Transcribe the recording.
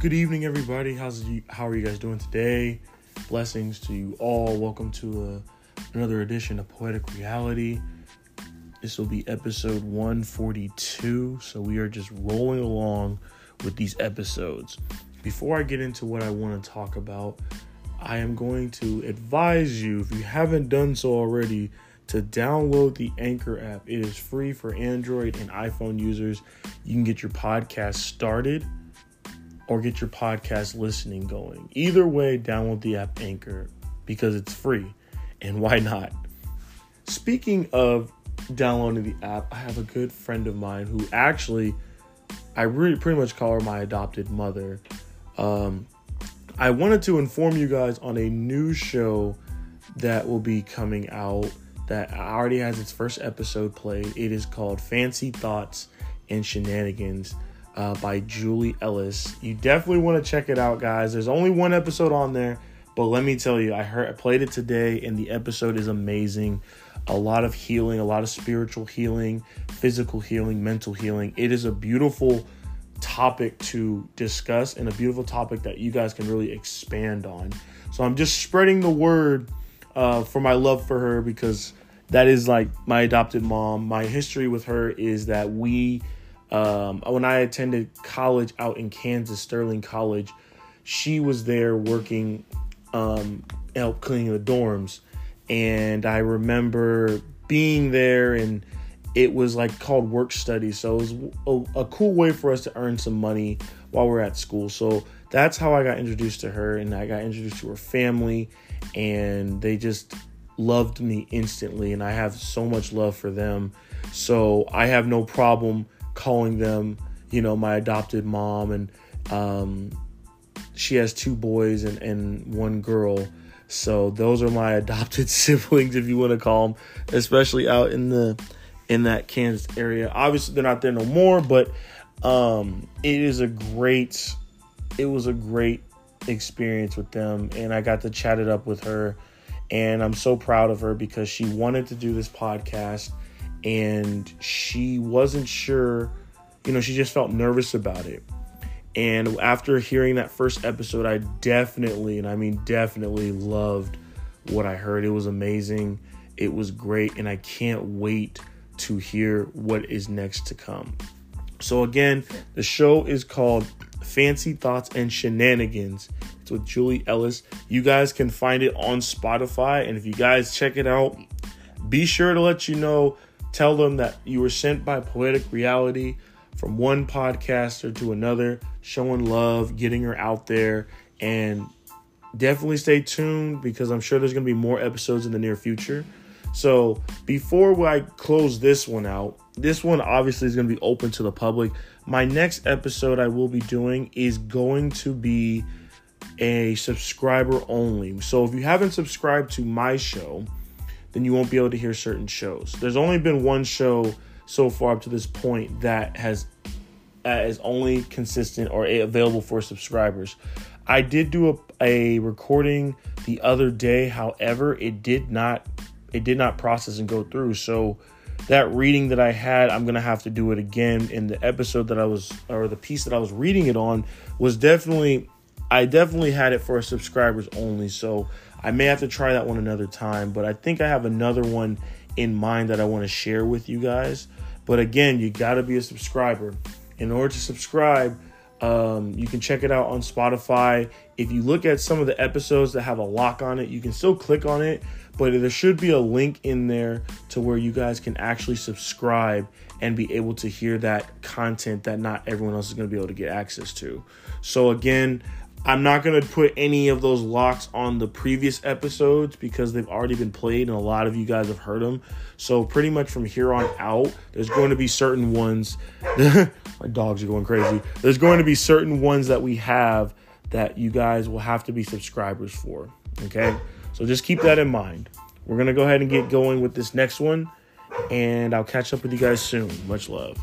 Good evening, everybody. How's you? How are you guys doing today? Blessings to you all. Welcome to a, another edition of Poetic Reality. This will be episode 142. So we are just rolling along with these episodes. Before I get into what I want to talk about, I am going to advise you, if you haven't done so already, to download the Anchor app. It is free for Android and iPhone users. You can get your podcast started or get your podcast listening going. Either way, download the app Anchor because it's free. And why not? Speaking of downloading the app, I have a good friend of mine who actually, I really pretty much call her my adopted mother. Um, I wanted to inform you guys on a new show that will be coming out that already has its first episode played. It is called Fancy Thoughts and Shenanigans uh, by Julie Ellis. You definitely want to check it out, guys. There's only one episode on there, but let me tell you, I heard I played it today, and the episode is amazing. A lot of healing, a lot of spiritual healing, physical healing, mental healing. It is a beautiful topic to discuss and a beautiful topic that you guys can really expand on. So I'm just spreading the word uh, for my love for her because that is like my adopted mom. My history with her is that we um, when I attended college out in Kansas, Sterling College, she was there working, um, help cleaning the dorms. And I remember being there and it was like called work study. So it was a, a cool way for us to earn some money while we're at school. So that's how I got introduced to her and I got introduced to her family and they just loved me instantly and I have so much love for them. So I have no problem calling them, you know, my adopted mom, and um, she has two boys and, and one girl. So those are my adopted siblings, if you want to call them, especially out in the in that Kansas area. Obviously, they're not there no more, but um, it is a great. It was a great experience with them, and I got to chat it up with her, and I'm so proud of her because she wanted to do this podcast and she wasn't sure, you know, she just felt nervous about it. And after hearing that first episode, I definitely, and I mean definitely loved what I heard. It was amazing. It was great. And I can't wait to hear what is next to come. So, again, the show is called Fancy Thoughts and Shenanigans. It's with Julie Ellis. You guys can find it on Spotify. And if you guys check it out, be sure to let you know Tell them that you were sent by Poetic Reality from one podcaster to another, showing love, getting her out there, and definitely stay tuned because I'm sure there's going to be more episodes in the near future. So, before I close this one out, this one obviously is going to be open to the public. My next episode I will be doing is going to be a subscriber only. So, if you haven't subscribed to my show, then you won't be able to hear certain shows. There's only been one show so far up to this point that has uh, is only consistent or available for subscribers. I did do a, a recording the other day, however, it did not it did not process and go through. So that reading that I had, I'm gonna have to do it again. In the episode that I was or the piece that I was reading it on was definitely I definitely had it for subscribers only. So I may have to try that one another time, but I think I have another one in mind that I want to share with you guys. But again, you got to be a subscriber. In order to subscribe, um, you can check it out on Spotify. If you look at some of the episodes that have a lock on it, you can still click on it, but there should be a link in there to where you guys can actually subscribe and be able to hear that content that not everyone else is going to be able to get access to. So, again, I'm not going to put any of those locks on the previous episodes because they've already been played and a lot of you guys have heard them. So, pretty much from here on out, there's going to be certain ones. my dogs are going crazy. There's going to be certain ones that we have that you guys will have to be subscribers for. Okay? So, just keep that in mind. We're going to go ahead and get going with this next one, and I'll catch up with you guys soon. Much love.